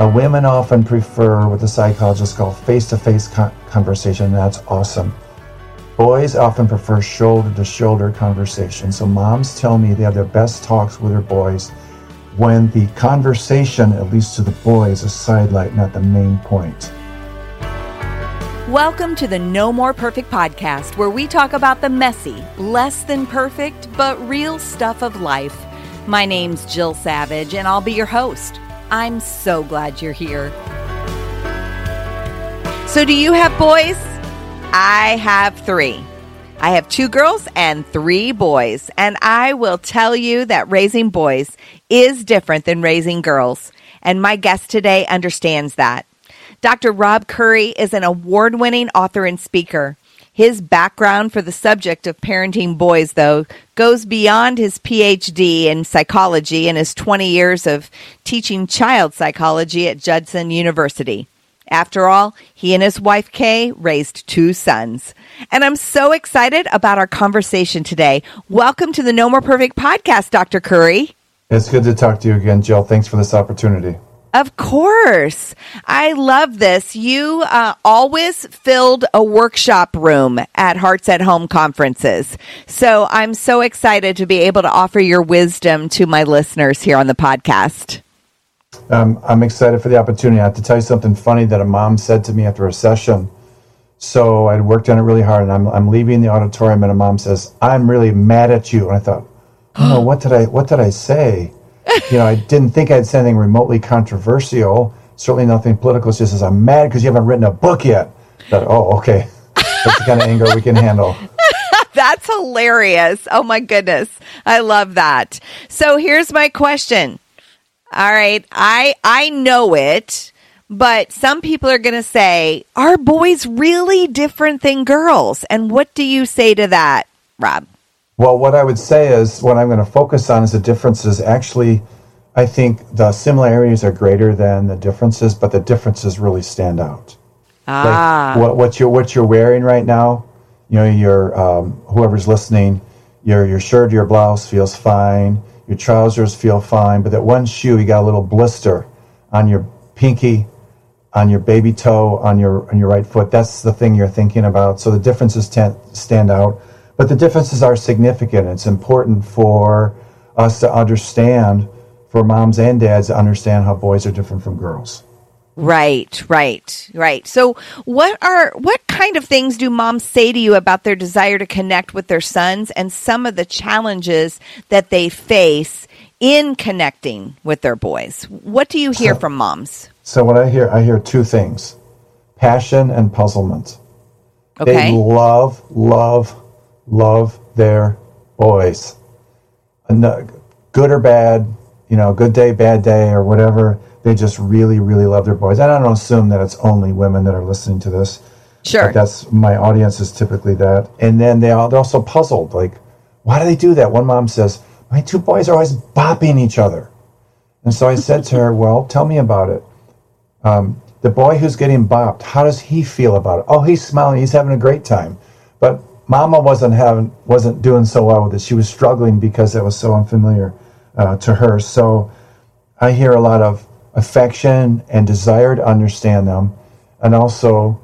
Uh, women often prefer what the psychologists call face-to-face conversation. That's awesome. Boys often prefer shoulder-to-shoulder conversation. So moms tell me they have their best talks with their boys when the conversation, at least to the boys, is a sidelight, not the main point. Welcome to the No More Perfect podcast, where we talk about the messy, less than perfect, but real stuff of life. My name's Jill Savage, and I'll be your host. I'm so glad you're here. So, do you have boys? I have three. I have two girls and three boys. And I will tell you that raising boys is different than raising girls. And my guest today understands that. Dr. Rob Curry is an award winning author and speaker. His background for the subject of parenting boys, though, goes beyond his PhD in psychology and his 20 years of teaching child psychology at Judson University. After all, he and his wife Kay raised two sons. And I'm so excited about our conversation today. Welcome to the No More Perfect podcast, Dr. Curry. It's good to talk to you again, Jill. Thanks for this opportunity. Of course. I love this. You uh, always filled a workshop room at Hearts at Home conferences. So I'm so excited to be able to offer your wisdom to my listeners here on the podcast. Um, I'm excited for the opportunity. I have to tell you something funny that a mom said to me after a session. So I'd worked on it really hard, and I'm, I'm leaving the auditorium, and a mom says, "I'm really mad at you." And I thought, "Oh, what did I what did I say?" You know, I didn't think I'd said anything remotely controversial. Certainly nothing political. She says, I'm mad because you haven't written a book yet. But, oh, okay. That's the kind of anger we can handle. That's hilarious. Oh my goodness. I love that. So here's my question. All right. I I know it, but some people are going to say, "Are boys really different than girls?" And what do you say to that, Rob? Well, what I would say is what I'm going to focus on is the differences. Actually, I think the similarities are greater than the differences, but the differences really stand out. Ah. Like what, what you're what you're wearing right now, you know, your um, whoever's listening, your your shirt, your blouse feels fine, your trousers feel fine, but that one shoe, you got a little blister on your pinky, on your baby toe, on your on your right foot. That's the thing you're thinking about. So the differences tend, stand out. But the differences are significant. It's important for us to understand, for moms and dads to understand how boys are different from girls. Right, right, right. So, what are what kind of things do moms say to you about their desire to connect with their sons and some of the challenges that they face in connecting with their boys? What do you hear so, from moms? So, what I hear, I hear two things: passion and puzzlement. Okay. They love, love, love their boys. Good or bad, you know, good day, bad day, or whatever. They just really, really love their boys. And I don't assume that it's only women that are listening to this. Sure. that's my audience is typically that. And then they all, they're also puzzled. Like, why do they do that? One mom says, My two boys are always bopping each other. And so I said to her, Well, tell me about it. Um, the boy who's getting bopped, how does he feel about it? Oh, he's smiling. He's having a great time. But Mama wasn't having wasn't doing so well with it. She was struggling because it was so unfamiliar uh, to her. So I hear a lot of affection and desire to understand them, and also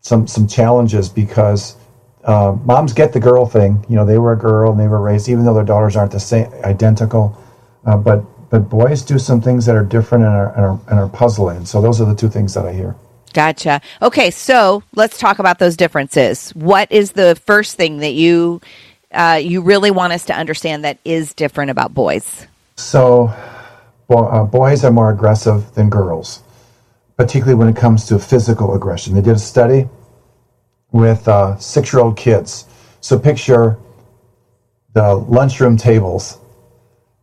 some some challenges because uh, moms get the girl thing. You know, they were a girl and they were raised, even though their daughters aren't the same identical. Uh, but but boys do some things that are different and are, and are, and are puzzling. So those are the two things that I hear. Gotcha. Okay, so let's talk about those differences. What is the first thing that you uh, you really want us to understand that is different about boys? So, bo- uh, boys are more aggressive than girls, particularly when it comes to physical aggression. They did a study with uh, six year old kids. So, picture the lunchroom tables,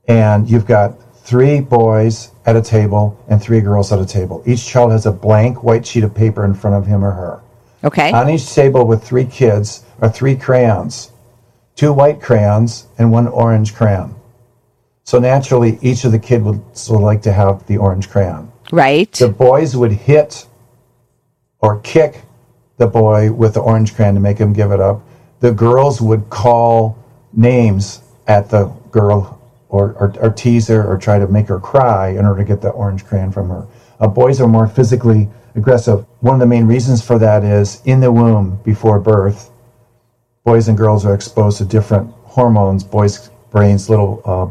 and you've got three boys at a table and three girls at a table. Each child has a blank white sheet of paper in front of him or her. Okay. On each table with three kids are three crayons, two white crayons and one orange crayon. So naturally, each of the kid would, would like to have the orange crayon. Right. The boys would hit or kick the boy with the orange crayon to make him give it up. The girls would call names at the girl or, or, or tease her or try to make her cry in order to get the orange crayon from her. Uh, boys are more physically aggressive. One of the main reasons for that is in the womb before birth, boys and girls are exposed to different hormones. Boys' brains, little uh,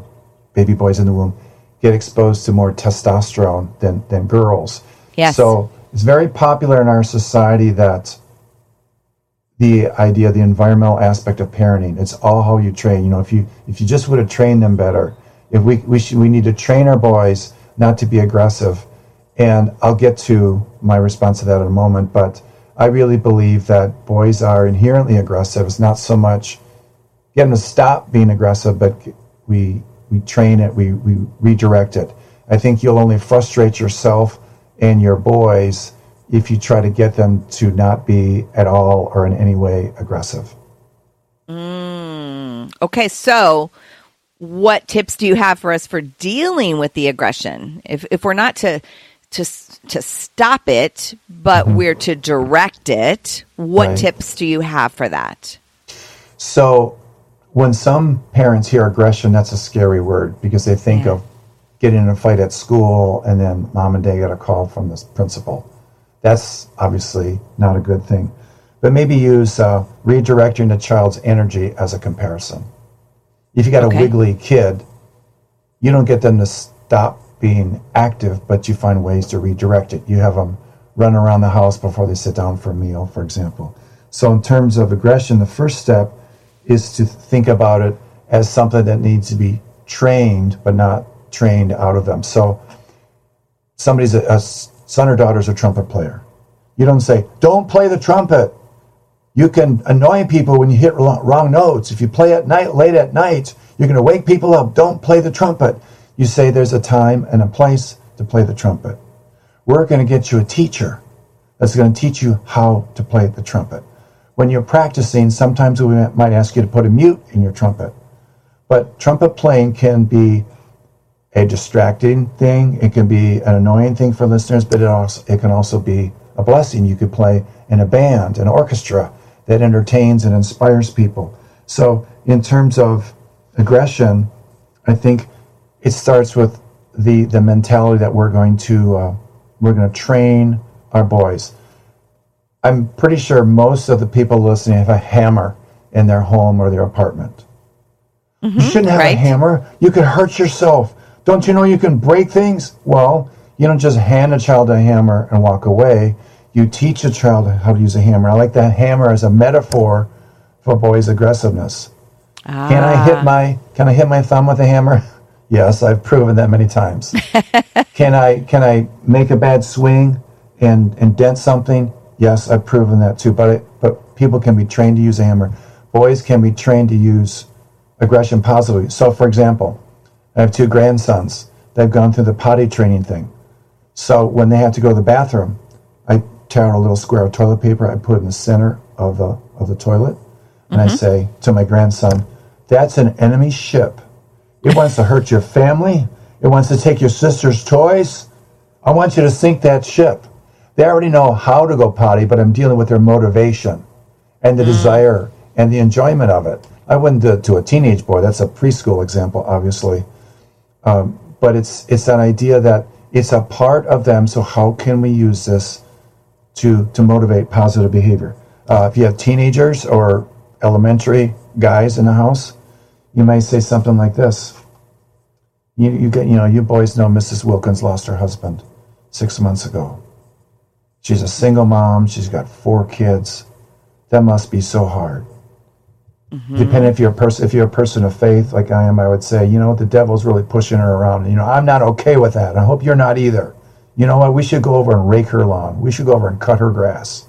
baby boys in the womb, get exposed to more testosterone than, than girls. Yes. So it's very popular in our society that the idea, the environmental aspect of parenting. It's all how you train. You know, if you if you just would have trained them better, if we we should we need to train our boys not to be aggressive. And I'll get to my response to that in a moment, but I really believe that boys are inherently aggressive. It's not so much get them to stop being aggressive, but we we train it, we we redirect it. I think you'll only frustrate yourself and your boys if you try to get them to not be at all or in any way aggressive. Mm, okay, so what tips do you have for us for dealing with the aggression? If if we're not to to to stop it, but mm-hmm. we're to direct it, what right. tips do you have for that? So, when some parents hear aggression, that's a scary word because they think yeah. of getting in a fight at school and then mom and dad get a call from this principal. That's obviously not a good thing. But maybe use uh, redirecting the child's energy as a comparison. If you got okay. a wiggly kid, you don't get them to stop being active, but you find ways to redirect it. You have them run around the house before they sit down for a meal, for example. So, in terms of aggression, the first step is to think about it as something that needs to be trained, but not trained out of them. So, somebody's a, a son or daughter's a trumpet player. You don't say, don't play the trumpet. You can annoy people when you hit wrong notes. If you play at night, late at night, you're going to wake people up. Don't play the trumpet. You say there's a time and a place to play the trumpet. We're going to get you a teacher that's going to teach you how to play the trumpet. When you're practicing, sometimes we might ask you to put a mute in your trumpet. But trumpet playing can be a distracting thing. It can be an annoying thing for listeners, but it also it can also be a blessing. You could play in a band, an orchestra that entertains and inspires people. So, in terms of aggression, I think it starts with the the mentality that we're going to uh, we're going to train our boys. I'm pretty sure most of the people listening have a hammer in their home or their apartment. Mm-hmm, you shouldn't have right. a hammer. You could hurt yourself. Don't you know you can break things? Well, you don't just hand a child a hammer and walk away. You teach a child how to use a hammer. I like that hammer as a metaphor for boys' aggressiveness. Ah. Can I hit ah. my Can I hit my thumb with a hammer? yes, I've proven that many times. can I Can I make a bad swing and and dent something? Yes, I've proven that too. But it, but people can be trained to use a hammer. Boys can be trained to use aggression positively. So, for example, I have two grandsons. They've gone through the potty training thing. So when they have to go to the bathroom, I tear out a little square of toilet paper. I put it in the center of the of the toilet, and mm-hmm. I say to my grandson, "That's an enemy ship. It wants to hurt your family. It wants to take your sister's toys. I want you to sink that ship." They already know how to go potty, but I'm dealing with their motivation and the mm. desire and the enjoyment of it. I wouldn't do it to a teenage boy. That's a preschool example, obviously. Um, but it's it's that idea that it's a part of them. So how can we use this to to motivate positive behavior? Uh, if you have teenagers or elementary guys in the house, you may say something like this. You, you get you know you boys know Mrs. Wilkins lost her husband six months ago. She's a single mom. She's got four kids. That must be so hard. Mm-hmm. Depending if you're a person, if you're a person of faith like I am, I would say, you know, the devil's really pushing her around. You know, I'm not okay with that. I hope you're not either. You know what? We should go over and rake her lawn. We should go over and cut her grass.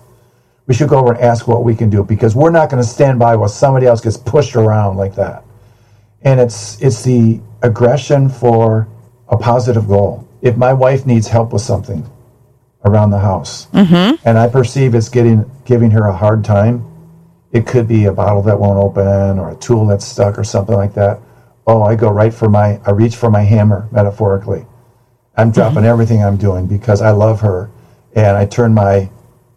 We should go over and ask what we can do because we're not going to stand by while somebody else gets pushed around like that. And it's it's the aggression for a positive goal. If my wife needs help with something around the house, mm-hmm. and I perceive it's getting giving her a hard time, it could be a bottle that won't open or a tool that's stuck or something like that. Oh, I go right for my, I reach for my hammer, metaphorically. I'm mm-hmm. dropping mm-hmm. everything I'm doing because I love her. And I turn my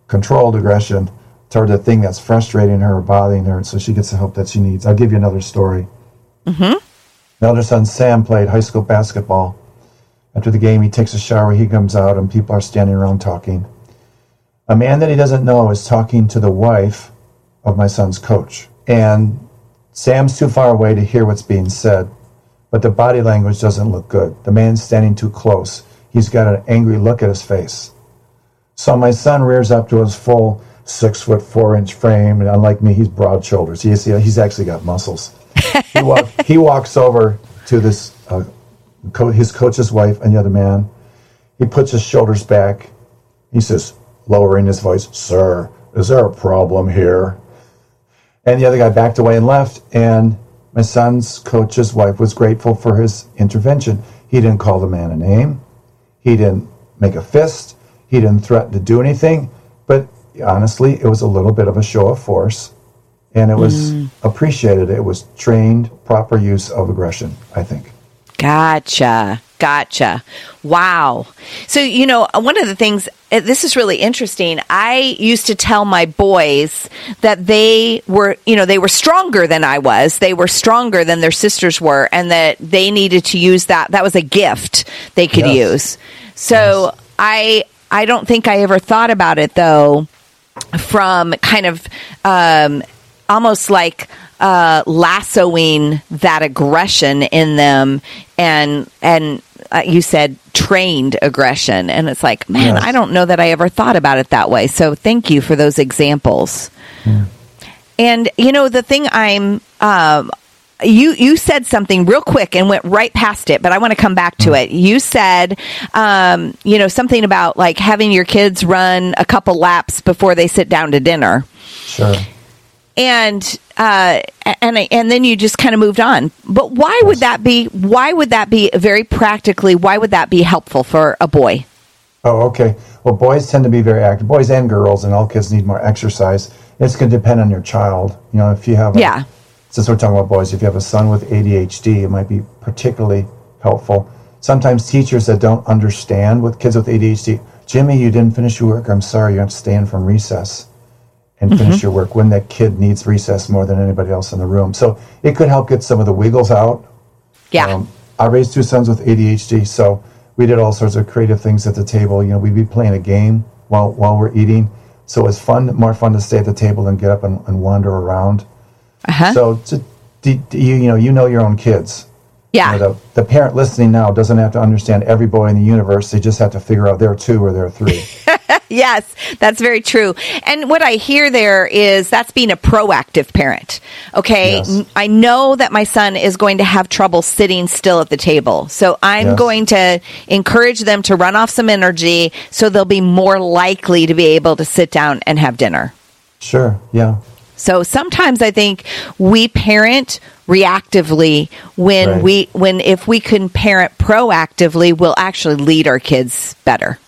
controlled aggression toward the thing that's frustrating her or bothering her. So she gets the help that she needs. I'll give you another story. Mm-hmm. My other son, Sam, played high school basketball. After the game, he takes a shower, he comes out, and people are standing around talking. A man that he doesn't know is talking to the wife of my son's coach. And Sam's too far away to hear what's being said, but the body language doesn't look good. The man's standing too close. He's got an angry look at his face. So my son rears up to his full six foot four inch frame, and unlike me, he's broad shoulders. He's, he's actually got muscles. he, walk, he walks over to this uh, co- his coach's wife and the other man. He puts his shoulders back. He says, lowering his voice, "Sir, is there a problem here?" And the other guy backed away and left. And my son's coach's wife was grateful for his intervention. He didn't call the man a name. He didn't make a fist. He didn't threaten to do anything. But honestly, it was a little bit of a show of force. And it was mm. appreciated. It was trained, proper use of aggression, I think. Gotcha. Gotcha. Wow. So, you know, one of the things, uh, this is really interesting. I used to tell my boys that they were, you know, they were stronger than I was. They were stronger than their sisters were, and that they needed to use that. That was a gift they could yes. use. So yes. I, I don't think I ever thought about it though, from kind of, um, almost like, uh, lassoing that aggression in them and and uh, you said trained aggression and it's like man yes. i don't know that i ever thought about it that way so thank you for those examples yeah. and you know the thing i'm um, you you said something real quick and went right past it, but I want to come back to mm. it. You said, um, you know, something about like having your kids run a couple laps before they sit down to dinner. Sure and uh, and and then you just kind of moved on. But why would that be? Why would that be very practically? Why would that be helpful for a boy? Oh, okay. Well, boys tend to be very active. Boys and girls, and all kids need more exercise. It's going to depend on your child. You know, if you have a, yeah. Since we're talking about boys, if you have a son with ADHD, it might be particularly helpful. Sometimes teachers that don't understand with kids with ADHD, Jimmy, you didn't finish your work. I'm sorry, you have to stay in from recess and mm-hmm. finish your work when that kid needs recess more than anybody else in the room. So it could help get some of the wiggles out. Yeah. Um, I raised two sons with ADHD, so we did all sorts of creative things at the table. You know, we'd be playing a game while while we're eating. So it was fun, more fun to stay at the table than get up and, and wander around. Uh-huh. So to, do, do you, you know, you know your own kids. Yeah. You know, the, the parent listening now doesn't have to understand every boy in the universe. They just have to figure out there are two or there are three. yes, that's very true. And what I hear there is that's being a proactive parent. Okay. Yes. I know that my son is going to have trouble sitting still at the table. So I'm yes. going to encourage them to run off some energy so they'll be more likely to be able to sit down and have dinner. Sure. Yeah. So sometimes I think we parent reactively when right. we when if we can parent proactively, we'll actually lead our kids better.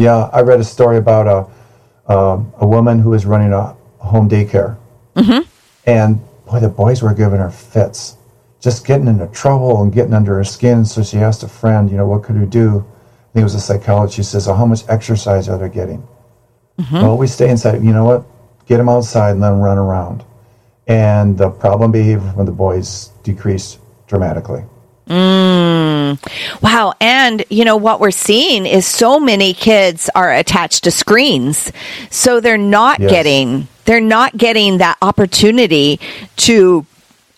Yeah, I read a story about a um, a woman who was running a home daycare, mm-hmm. and boy, the boys were giving her fits, just getting into trouble and getting under her skin. So she asked a friend, you know, what could we do? I think it was a psychologist. She says, "Oh, how much exercise are they getting?" Mm-hmm. Well, we stay inside. You know what? get them outside and let them run around. And the problem behavior from the boys decreased dramatically. Mm. Wow. And, you know, what we're seeing is so many kids are attached to screens. So they're not yes. getting, they're not getting that opportunity to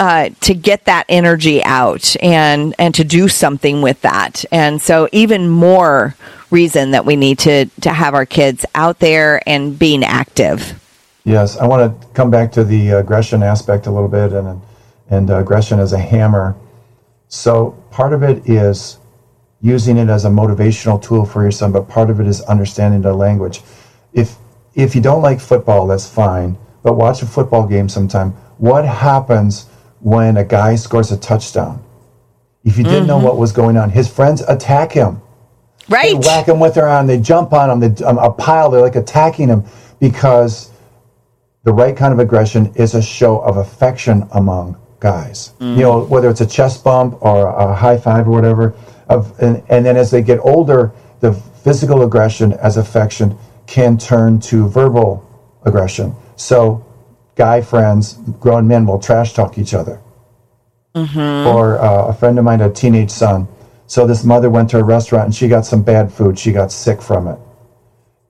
uh, to get that energy out and and to do something with that. And so even more reason that we need to to have our kids out there and being active. Yes, I want to come back to the aggression aspect a little bit and and aggression as a hammer. So part of it is using it as a motivational tool for your son, but part of it is understanding the language. If if you don't like football, that's fine, but watch a football game sometime. What happens when a guy scores a touchdown. If you didn't mm-hmm. know what was going on, his friends attack him. Right. They whack him with their arm. They jump on him. They, um, a pile. They're like attacking him because the right kind of aggression is a show of affection among guys. Mm. You know, whether it's a chest bump or a high five or whatever. Of and, and then as they get older, the physical aggression as affection can turn to verbal aggression. So guy friends, grown men will trash talk each other. Mm-hmm. Or uh, a friend of mine, a teenage son. So this mother went to a restaurant and she got some bad food. She got sick from it.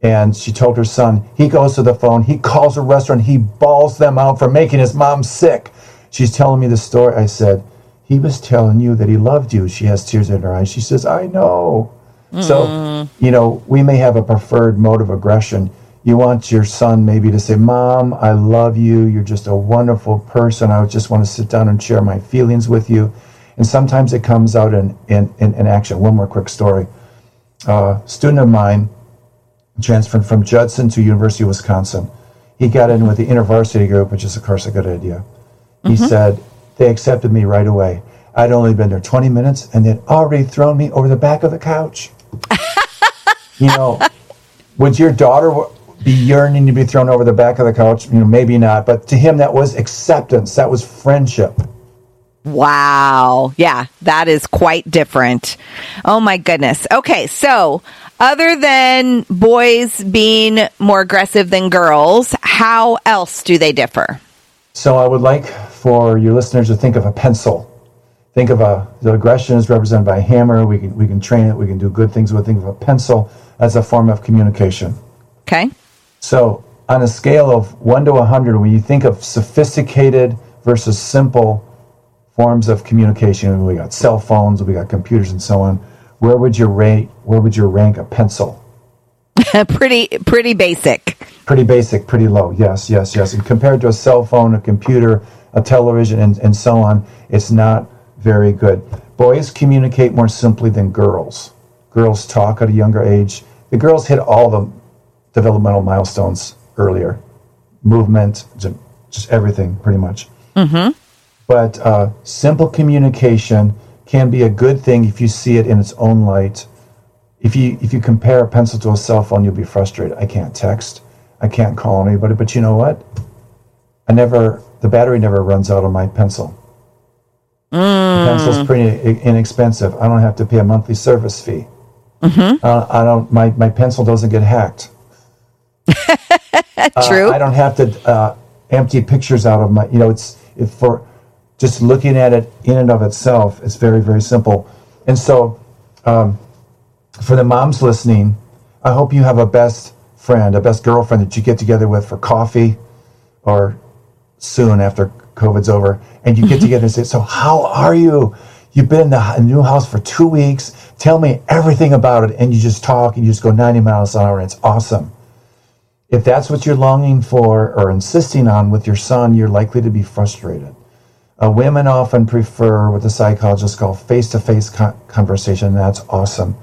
And she told her son, he goes to the phone, he calls the restaurant, he bawls them out for making his mom sick. She's telling me the story. I said, he was telling you that he loved you. She has tears in her eyes. She says, I know. Mm. So, you know, we may have a preferred mode of aggression you want your son maybe to say, Mom, I love you. You're just a wonderful person. I just want to sit down and share my feelings with you. And sometimes it comes out in, in, in, in action. One more quick story. Uh, student of mine transferred from Judson to University of Wisconsin. He got in with the InterVarsity group, which is, of course, a good idea. He mm-hmm. said, They accepted me right away. I'd only been there 20 minutes and they'd already thrown me over the back of the couch. you know, would your daughter be yearning to be thrown over the back of the couch. You know, maybe not, but to him that was acceptance. That was friendship. Wow. Yeah, that is quite different. Oh my goodness. Okay, so other than boys being more aggressive than girls, how else do they differ? So I would like for your listeners to think of a pencil. Think of a the aggression is represented by a hammer. We can we can train it. We can do good things with. Think of a pencil as a form of communication. Okay. So, on a scale of 1 to 100, when you think of sophisticated versus simple forms of communication, we got cell phones, we got computers, and so on. Where would you rate? Where would you rank a pencil? pretty, pretty basic. Pretty basic, pretty low. Yes, yes, yes. And compared to a cell phone, a computer, a television, and, and so on, it's not very good. Boys communicate more simply than girls. Girls talk at a younger age. The girls hit all the developmental milestones earlier movement, just everything pretty much. Mm-hmm. But uh, simple communication can be a good thing if you see it in its own light. If you if you compare a pencil to a cell phone, you'll be frustrated. I can't text. I can't call anybody. But you know what? I never the battery never runs out on my pencil. Mm. The pencil's pretty inexpensive. I don't have to pay a monthly service fee. Mm-hmm. Uh, I don't. My, my pencil doesn't get hacked. True. Uh, I don't have to uh, empty pictures out of my. You know, it's it for just looking at it in and of itself. It's very very simple. And so, um, for the moms listening, I hope you have a best friend, a best girlfriend that you get together with for coffee, or soon after COVID's over, and you get mm-hmm. together and say, "So how are you?" You've been in the new house for two weeks. Tell me everything about it. And you just talk and you just go 90 miles an hour and it's awesome. If that's what you're longing for or insisting on with your son, you're likely to be frustrated. Uh, women often prefer what the psychologists call face to face conversation, and that's awesome.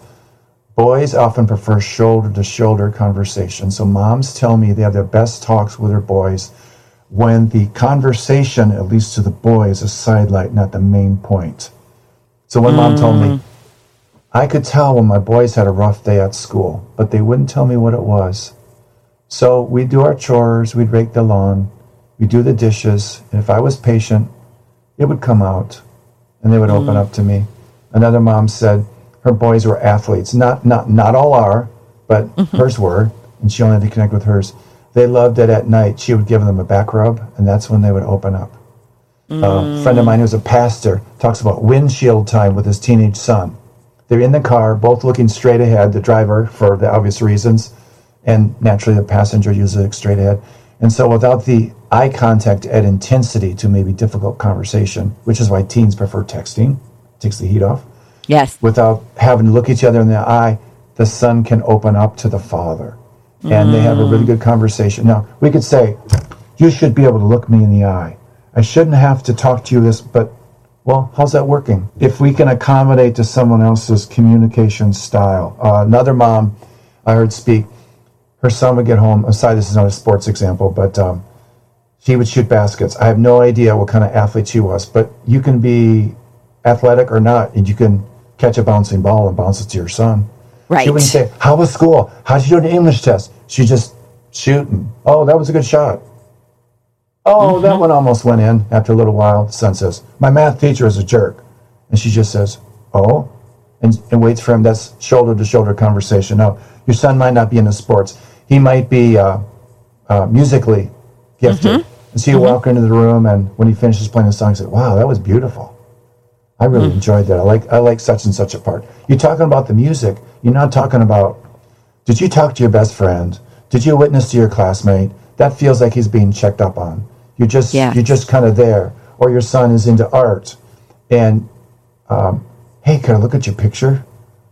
Boys often prefer shoulder to shoulder conversation. So, moms tell me they have their best talks with their boys when the conversation, at least to the boy, is a sidelight, not the main point. So, when mm. mom told me. I could tell when my boys had a rough day at school, but they wouldn't tell me what it was. So we'd do our chores, we'd rake the lawn, we'd do the dishes, and if I was patient, it would come out and they would open mm. up to me. Another mom said her boys were athletes. Not not not all are, but mm-hmm. hers were, and she only had to connect with hers. They loved it at night. She would give them a back rub, and that's when they would open up. Mm. a friend of mine who's a pastor talks about windshield time with his teenage son. They're in the car, both looking straight ahead, the driver, for the obvious reasons, and naturally the passenger uses it straight ahead. And so without the eye contact add intensity to maybe difficult conversation, which is why teens prefer texting, takes the heat off. Yes. Without having to look each other in the eye, the son can open up to the father. And mm. they have a really good conversation. Now, we could say, you should be able to look me in the eye. I shouldn't have to talk to you this, but well, how's that working? If we can accommodate to someone else's communication style. Uh, another mom I heard speak, her son would get home. Aside, this is not a sports example, but um, he would shoot baskets. I have no idea what kind of athlete she was, but you can be athletic or not, and you can catch a bouncing ball and bounce it to your son. Right. She wouldn't say, "How was school? How did you do the English test?" She just shooting. Oh, that was a good shot. Oh, mm-hmm. that one almost went in. After a little while, the son says, "My math teacher is a jerk," and she just says, "Oh," and, and waits for him. That's shoulder to shoulder conversation. Now, your son might not be into sports. He might be uh, uh, musically gifted. Mm-hmm. And so you mm-hmm. walk into the room, and when he finishes playing the song, you say, "Wow, that was beautiful. I really mm. enjoyed that. I like I like such and such a part." You're talking about the music. You're not talking about. Did you talk to your best friend? Did you witness to your classmate? That feels like he's being checked up on. You're just yeah. you're just kind of there. Or your son is into art, and um, hey, can I look at your picture?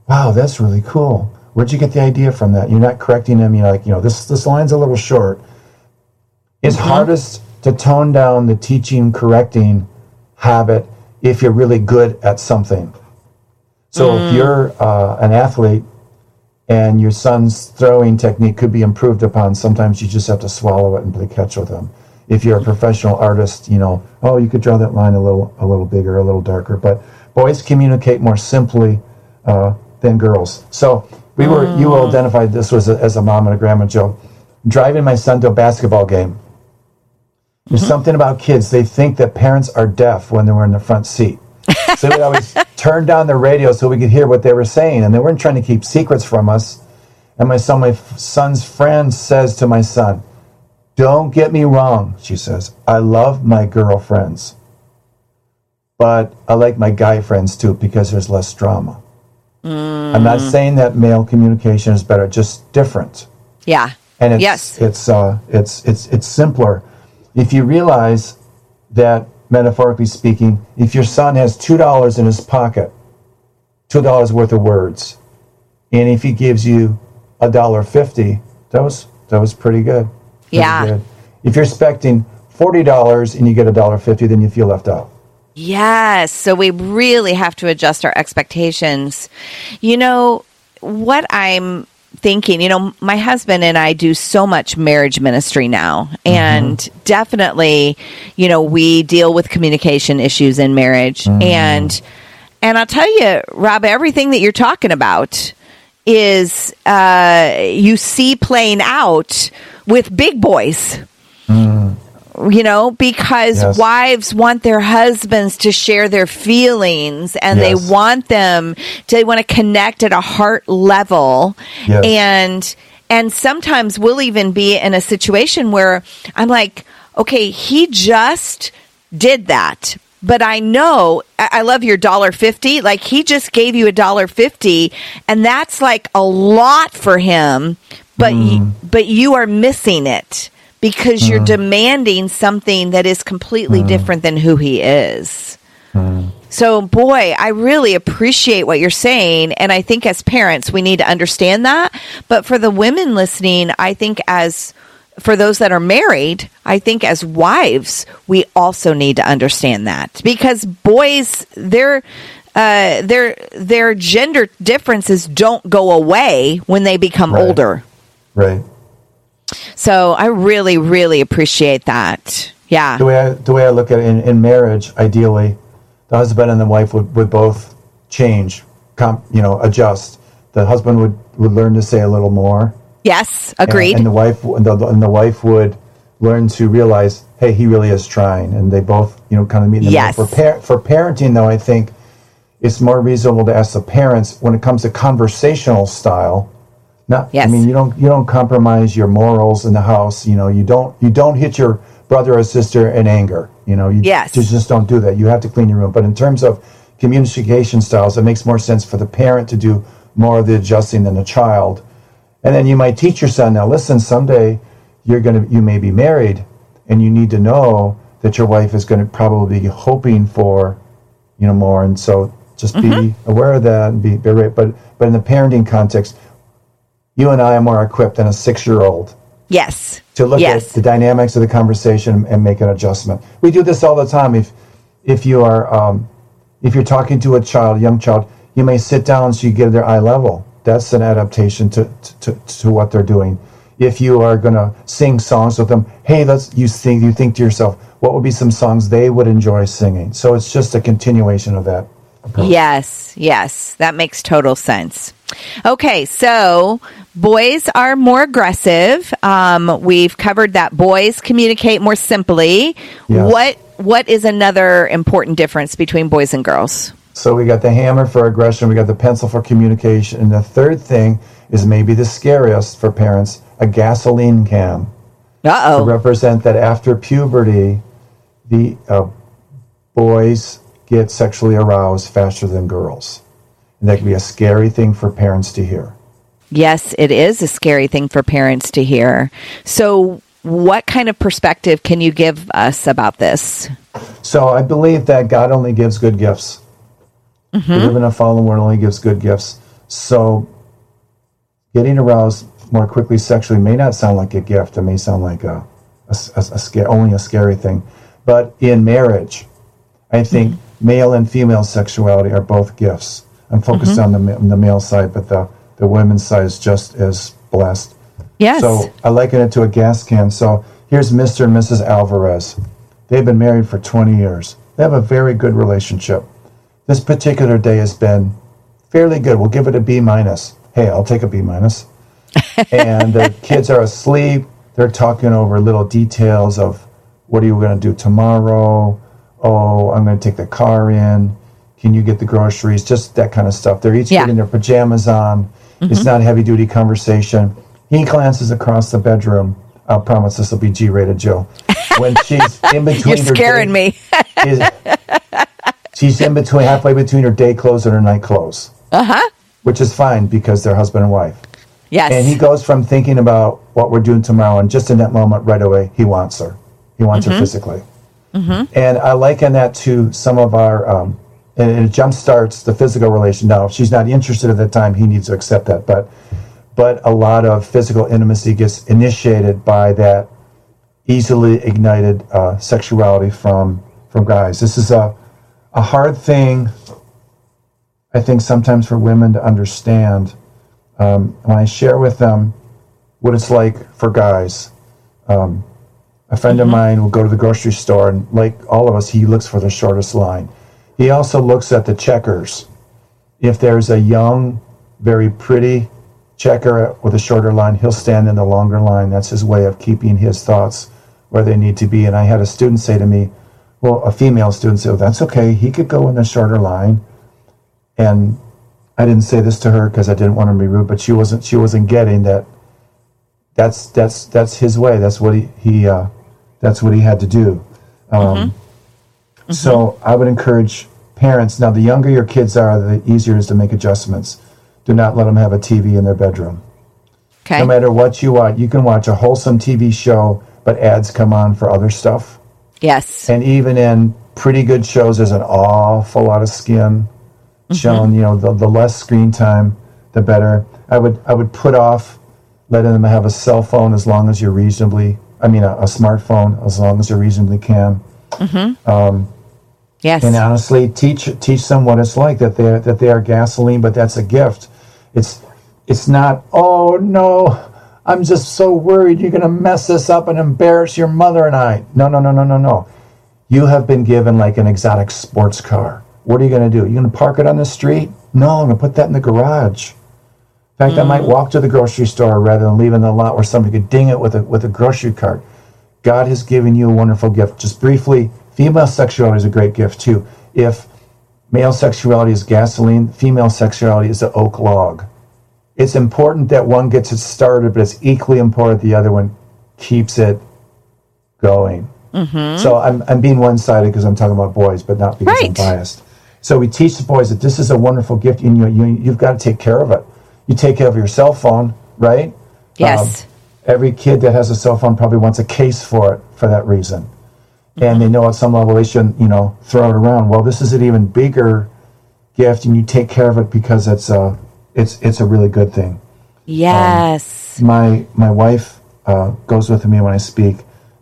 Wow, that's really cool. Where'd you get the idea from that? You're not correcting him. You're like, you know, this this line's a little short. It's mm-hmm. hardest to tone down the teaching, correcting habit if you're really good at something. So mm. if you're uh, an athlete and your son's throwing technique could be improved upon, sometimes you just have to swallow it and play catch with him. If you're a professional artist, you know, oh, you could draw that line a little, a little bigger, a little darker. But boys communicate more simply uh, than girls. So we were, mm. you identified this was a, as a mom and a grandma joke. Driving my son to a basketball game there's mm-hmm. something about kids, they think that parents are deaf when they were in the front seat. so we always turn down the radio so we could hear what they were saying. And they weren't trying to keep secrets from us. And my son, my son's friend says to my son, Don't get me wrong, she says. I love my girlfriends. But I like my guy friends too because there's less drama. Mm. I'm not saying that male communication is better, just different. Yeah. And it's yes. it's uh it's it's it's simpler if you realize that, metaphorically speaking, if your son has $2 in his pocket, $2 worth of words, and if he gives you a dollar fifty, that was that was pretty good. Pretty yeah. Good. If you're expecting forty dollars and you get a dollar fifty, then you feel left out. Yes. So we really have to adjust our expectations. You know, what I'm thinking, you know, my husband and I do so much marriage ministry now. Mm-hmm. And definitely, you know, we deal with communication issues in marriage. Mm-hmm. And and I'll tell you, Rob, everything that you're talking about is uh, you see playing out with big boys. Mm you know, because yes. wives want their husbands to share their feelings and yes. they want them to, they want to connect at a heart level. Yes. And, and sometimes we'll even be in a situation where I'm like, okay, he just did that. But I know I love your dollar fifty. Like he just gave you a dollar fifty, and that's like a lot for him. But mm. but you are missing it because mm. you're demanding something that is completely mm. different than who he is. Mm. So, boy, I really appreciate what you're saying. And I think as parents, we need to understand that. But for the women listening, I think as for those that are married, I think as wives, we also need to understand that because boys, their uh, their their gender differences don't go away when they become right. older. Right. So I really, really appreciate that. Yeah. The way I, the way I look at it in, in marriage, ideally, the husband and the wife would, would both change, comp, you know, adjust. The husband would, would learn to say a little more. Yes, agreed. And, and the wife and the, and the wife would learn to realize, hey, he really is trying, and they both, you know, kind of meet in the yes. middle. For par- for parenting, though, I think it's more reasonable to ask the parents when it comes to conversational style not, yes. I mean, you don't you don't compromise your morals in the house. You know, you don't you don't hit your brother or sister in anger. You know, you yes. just, just don't do that. You have to clean your room. But in terms of communication styles, it makes more sense for the parent to do more of the adjusting than the child. And then you might teach your son, now listen, someday you're going to you may be married and you need to know that your wife is going to probably be hoping for you know more and so just mm-hmm. be aware of that and be, be right but but in the parenting context you and i are more equipped than a six year old yes. to look yes. at the dynamics of the conversation and make an adjustment. We do this all the time. If if you are um, if you're talking to a child a young child you may sit down so you get their eye level. That's an adaptation to, to, to what they're doing. If you are going to sing songs with them hey let's you think you think to yourself what would be some songs they would enjoy singing? So it's just a continuation of that approach. yes yes. That makes total sense. Okay so boys are more aggressive um, we've covered that boys communicate more simply yes. what what is another important difference between boys and girls so we got the hammer for aggression we got the pencil for communication and the third thing is maybe the scariest for parents a gasoline can. Uh-oh. To represent that after puberty, the uh, boys get sexually aroused faster than girls. And that can be a scary thing for parents to hear. Yes, it is a scary thing for parents to hear. So, what kind of perspective can you give us about this? So, I believe that God only gives good gifts. Mm-hmm. We live in a fallen world, only gives good gifts. So, getting aroused more quickly sexually may not sound like a gift. It may sound like a, a, a, a scare, only a scary thing. But in marriage, I think mm-hmm. male and female sexuality are both gifts. I'm focused mm-hmm. on the, the male side, but the, the women's side is just as blessed. Yes. So I liken it to a gas can. So here's Mr. and Mrs. Alvarez. They've been married for 20 years. They have a very good relationship. This particular day has been fairly good. We'll give it a B minus. Hey, I'll take a B minus and the kids are asleep. They're talking over little details of what are you going to do tomorrow? Oh, I'm going to take the car in. Can you get the groceries? Just that kind of stuff. They're each yeah. getting their pajamas on. Mm-hmm. It's not heavy duty conversation. He glances across the bedroom. I promise this will be G rated, Joe. When she's in between, you're scaring day, me. is, she's in between, halfway between her day clothes and her night clothes. Uh huh. Which is fine because they're husband and wife. Yes. And he goes from thinking about what we're doing tomorrow, and just in that moment, right away, he wants her. He wants mm-hmm. her physically. Mm-hmm. And I liken that to some of our, um, and it jumpstarts the physical relation. Now, if she's not interested at that time, he needs to accept that. But, but a lot of physical intimacy gets initiated by that easily ignited uh, sexuality from from guys. This is a a hard thing, I think, sometimes for women to understand um, when I share with them what it's like for guys, um, a friend mm-hmm. of mine will go to the grocery store and, like all of us, he looks for the shortest line. He also looks at the checkers. If there's a young, very pretty checker with a shorter line, he'll stand in the longer line. That's his way of keeping his thoughts where they need to be. And I had a student say to me, well, a female student say, well, that's okay. He could go in the shorter line. And I didn't say this to her because I didn't want to be rude, but she wasn't she wasn't getting that. That's that's that's his way. That's what he he uh, that's what he had to do. Um, mm-hmm. Mm-hmm. So I would encourage parents. Now, the younger your kids are, the easier it is to make adjustments. Do not let them have a TV in their bedroom. Okay. No matter what you want, you can watch a wholesome TV show, but ads come on for other stuff. Yes. And even in pretty good shows, there's an awful lot of skin mm-hmm. shown. You know, the, the less screen time, the better. I would I would put off letting them have a cell phone as long as you're reasonably. I mean, a, a smartphone as long as you reasonably can. Mm-hmm. Um, yes. And honestly, teach teach them what it's like that they that they are gasoline, but that's a gift. It's it's not. Oh no. I'm just so worried you're going to mess this up and embarrass your mother and I. No, no, no, no, no, no. You have been given like an exotic sports car. What are you going to do? You're going to park it on the street? No, I'm going to put that in the garage. In fact, mm. I might mm. walk to the grocery store rather than leave in the lot where somebody could ding it with a, with a grocery cart. God has given you a wonderful gift. Just briefly, female sexuality is a great gift too. If male sexuality is gasoline, female sexuality is an oak log. It's important that one gets it started, but it's equally important the other one keeps it going. Mm-hmm. So I'm, I'm being one sided because I'm talking about boys, but not because right. I'm biased. So we teach the boys that this is a wonderful gift, and you, you you've got to take care of it. You take care of your cell phone, right? Yes. Um, every kid that has a cell phone probably wants a case for it for that reason. And they know at some level they shouldn't, you know, throw it around. Well, this is an even bigger gift, and you take care of it because it's a it's it's a really good thing. Yes. Um, my my wife uh, goes with me when I speak,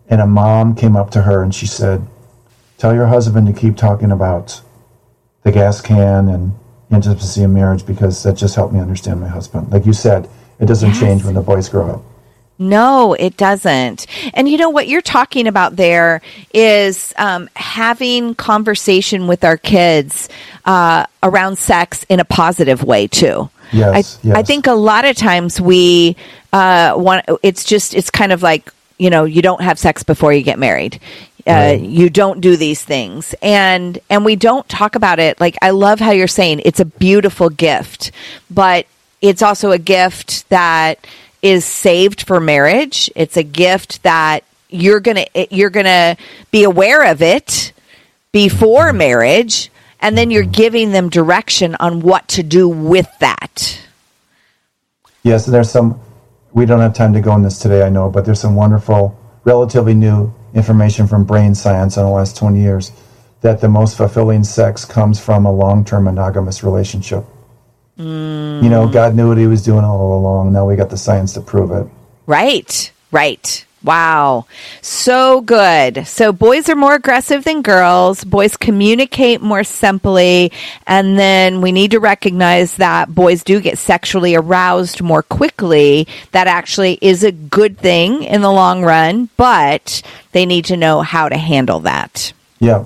and a mom came up to her and she said, "Tell your husband to keep talking about the gas can and intimacy in marriage because that just helped me understand my husband." Like you said, it doesn't yes. change when the boys grow up. No, it doesn't. And you know what you're talking about there is um, having conversation with our kids uh, around sex in a positive way too. Yes, I, yes. I think a lot of times we uh, want. It's just it's kind of like you know you don't have sex before you get married. Uh, right. you don't do these things and and we don't talk about it like i love how you're saying it's a beautiful gift but it's also a gift that is saved for marriage. It's a gift that you're going to you're going to be aware of it before marriage and then you're giving them direction on what to do with that. Yes, there's some we don't have time to go in this today, I know, but there's some wonderful relatively new information from brain science in the last 20 years that the most fulfilling sex comes from a long-term monogamous relationship. Mm. You know, God knew what he was doing all along. Now we got the science to prove it. Right, right. Wow. So good. So boys are more aggressive than girls. Boys communicate more simply. And then we need to recognize that boys do get sexually aroused more quickly. That actually is a good thing in the long run, but they need to know how to handle that. Yeah.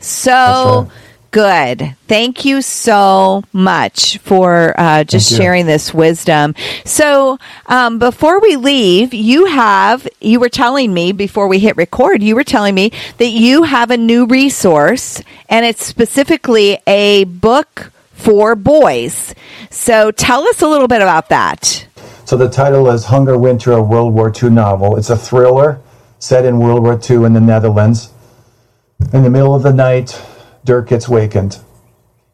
So good. Thank you so much for uh, just sharing this wisdom. So, um, before we leave, you have, you were telling me before we hit record, you were telling me that you have a new resource and it's specifically a book for boys. So, tell us a little bit about that. So, the title is Hunger Winter, a World War II novel. It's a thriller set in World War II in the Netherlands. In the middle of the night, Dirk gets wakened.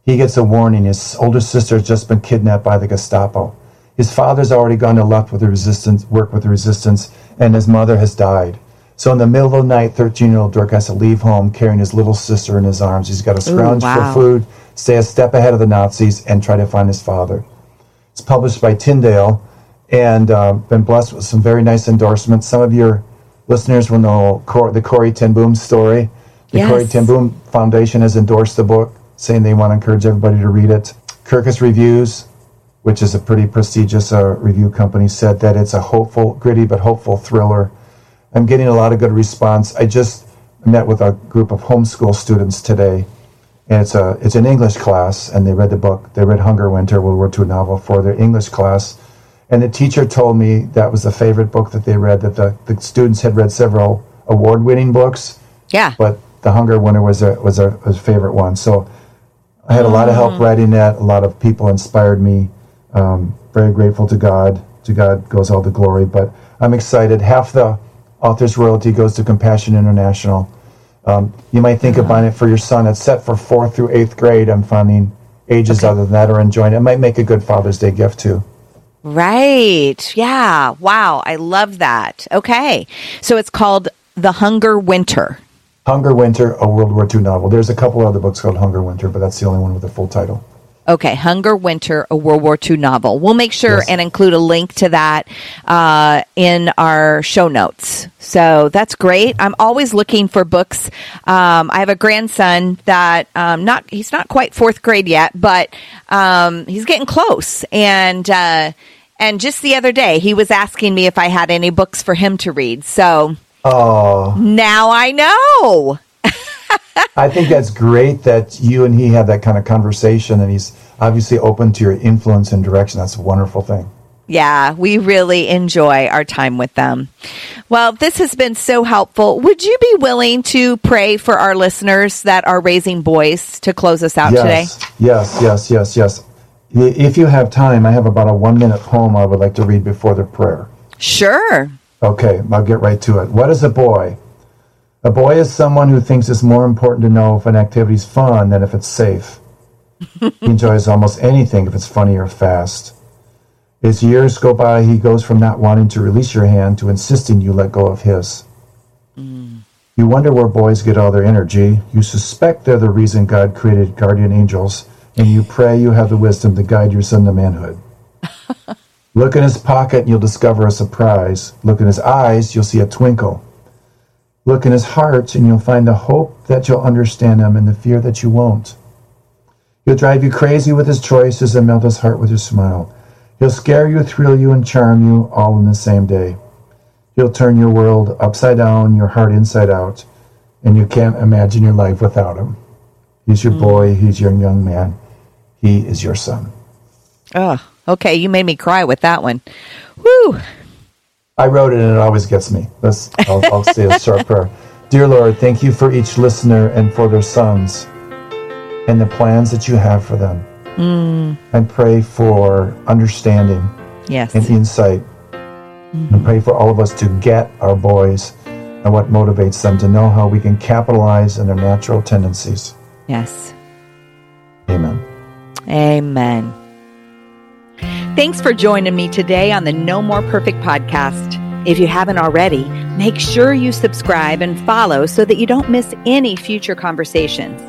He gets a warning. His older sister has just been kidnapped by the Gestapo. His father's already gone to left with the resistance, work with the resistance, and his mother has died. So in the middle of the night, 13-year-old Dirk has to leave home carrying his little sister in his arms. He's got to scrounge Ooh, wow. for food, stay a step ahead of the Nazis, and try to find his father. It's published by Tyndale and uh, been blessed with some very nice endorsements. Some of your listeners will know Cor- the Corrie ten Boom story. The yes. Corrie ten Boom Foundation has endorsed the book, saying they want to encourage everybody to read it. Kirkus Reviews, which is a pretty prestigious uh, review company, said that it's a hopeful, gritty but hopeful thriller. I'm getting a lot of good response. I just met with a group of homeschool students today, and it's a it's an English class, and they read the book. They read Hunger Winter, World War II novel for their English class, and the teacher told me that was the favorite book that they read. That the, the students had read several award-winning books. Yeah. But the Hunger Winter was a was a, was a favorite one. So I had a lot of help mm. writing that. A lot of people inspired me. Um, very grateful to God. To God goes all the glory. But I'm excited. Half the author's royalty goes to Compassion International. Um, you might think of buying it for your son. It's set for fourth through eighth grade. I'm finding ages okay. other than that are enjoying it. It might make a good Father's Day gift too. Right. Yeah. Wow. I love that. Okay. So it's called The Hunger Winter. Hunger Winter, a World War II novel. There's a couple other books called Hunger Winter, but that's the only one with a full title. Okay, Hunger Winter, a World War II novel. We'll make sure yes. and include a link to that uh, in our show notes. So that's great. I'm always looking for books. Um, I have a grandson that um, not he's not quite fourth grade yet, but um, he's getting close. And uh, and just the other day, he was asking me if I had any books for him to read. So Oh. Now I know. I think that's great that you and he have that kind of conversation and he's obviously open to your influence and direction. That's a wonderful thing. Yeah, we really enjoy our time with them. Well, this has been so helpful. Would you be willing to pray for our listeners that are raising boys to close us out yes, today? Yes, yes, yes, yes. If you have time, I have about a one minute poem I would like to read before the prayer. Sure. Okay, I'll get right to it. What is a boy? A boy is someone who thinks it's more important to know if an activity is fun than if it's safe. he enjoys almost anything if it's funny or fast. As years go by, he goes from not wanting to release your hand to insisting you let go of his. Mm. You wonder where boys get all their energy. You suspect they're the reason God created guardian angels, and you pray you have the wisdom to guide your son to manhood. Look in his pocket, and you'll discover a surprise. Look in his eyes, you'll see a twinkle. Look in his heart, and you'll find the hope that you'll understand him and the fear that you won't. He'll drive you crazy with his choices and melt his heart with his smile. He'll scare you, thrill you, and charm you all in the same day. He'll turn your world upside down, your heart inside out, and you can't imagine your life without him. He's your mm. boy, he's your young man, he is your son. Oh, okay. You made me cry with that one. Woo! I wrote it and it always gets me. Let's, I'll, I'll say a short prayer. Dear Lord, thank you for each listener and for their sons and the plans that you have for them. Mm. And pray for understanding yes. and insight. Mm-hmm. And pray for all of us to get our boys and what motivates them to know how we can capitalize on their natural tendencies. Yes. Amen. Amen. Thanks for joining me today on the No More Perfect podcast. If you haven't already, make sure you subscribe and follow so that you don't miss any future conversations.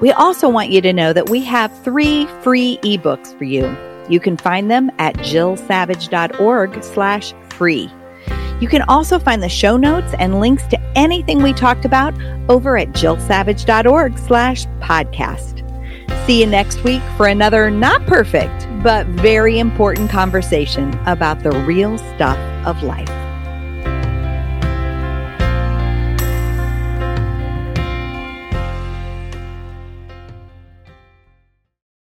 We also want you to know that we have three free ebooks for you. You can find them at jillsavage.org slash free. You can also find the show notes and links to anything we talked about over at jillsavage.org slash podcast. See you next week for another not perfect, but very important conversation about the real stuff of life.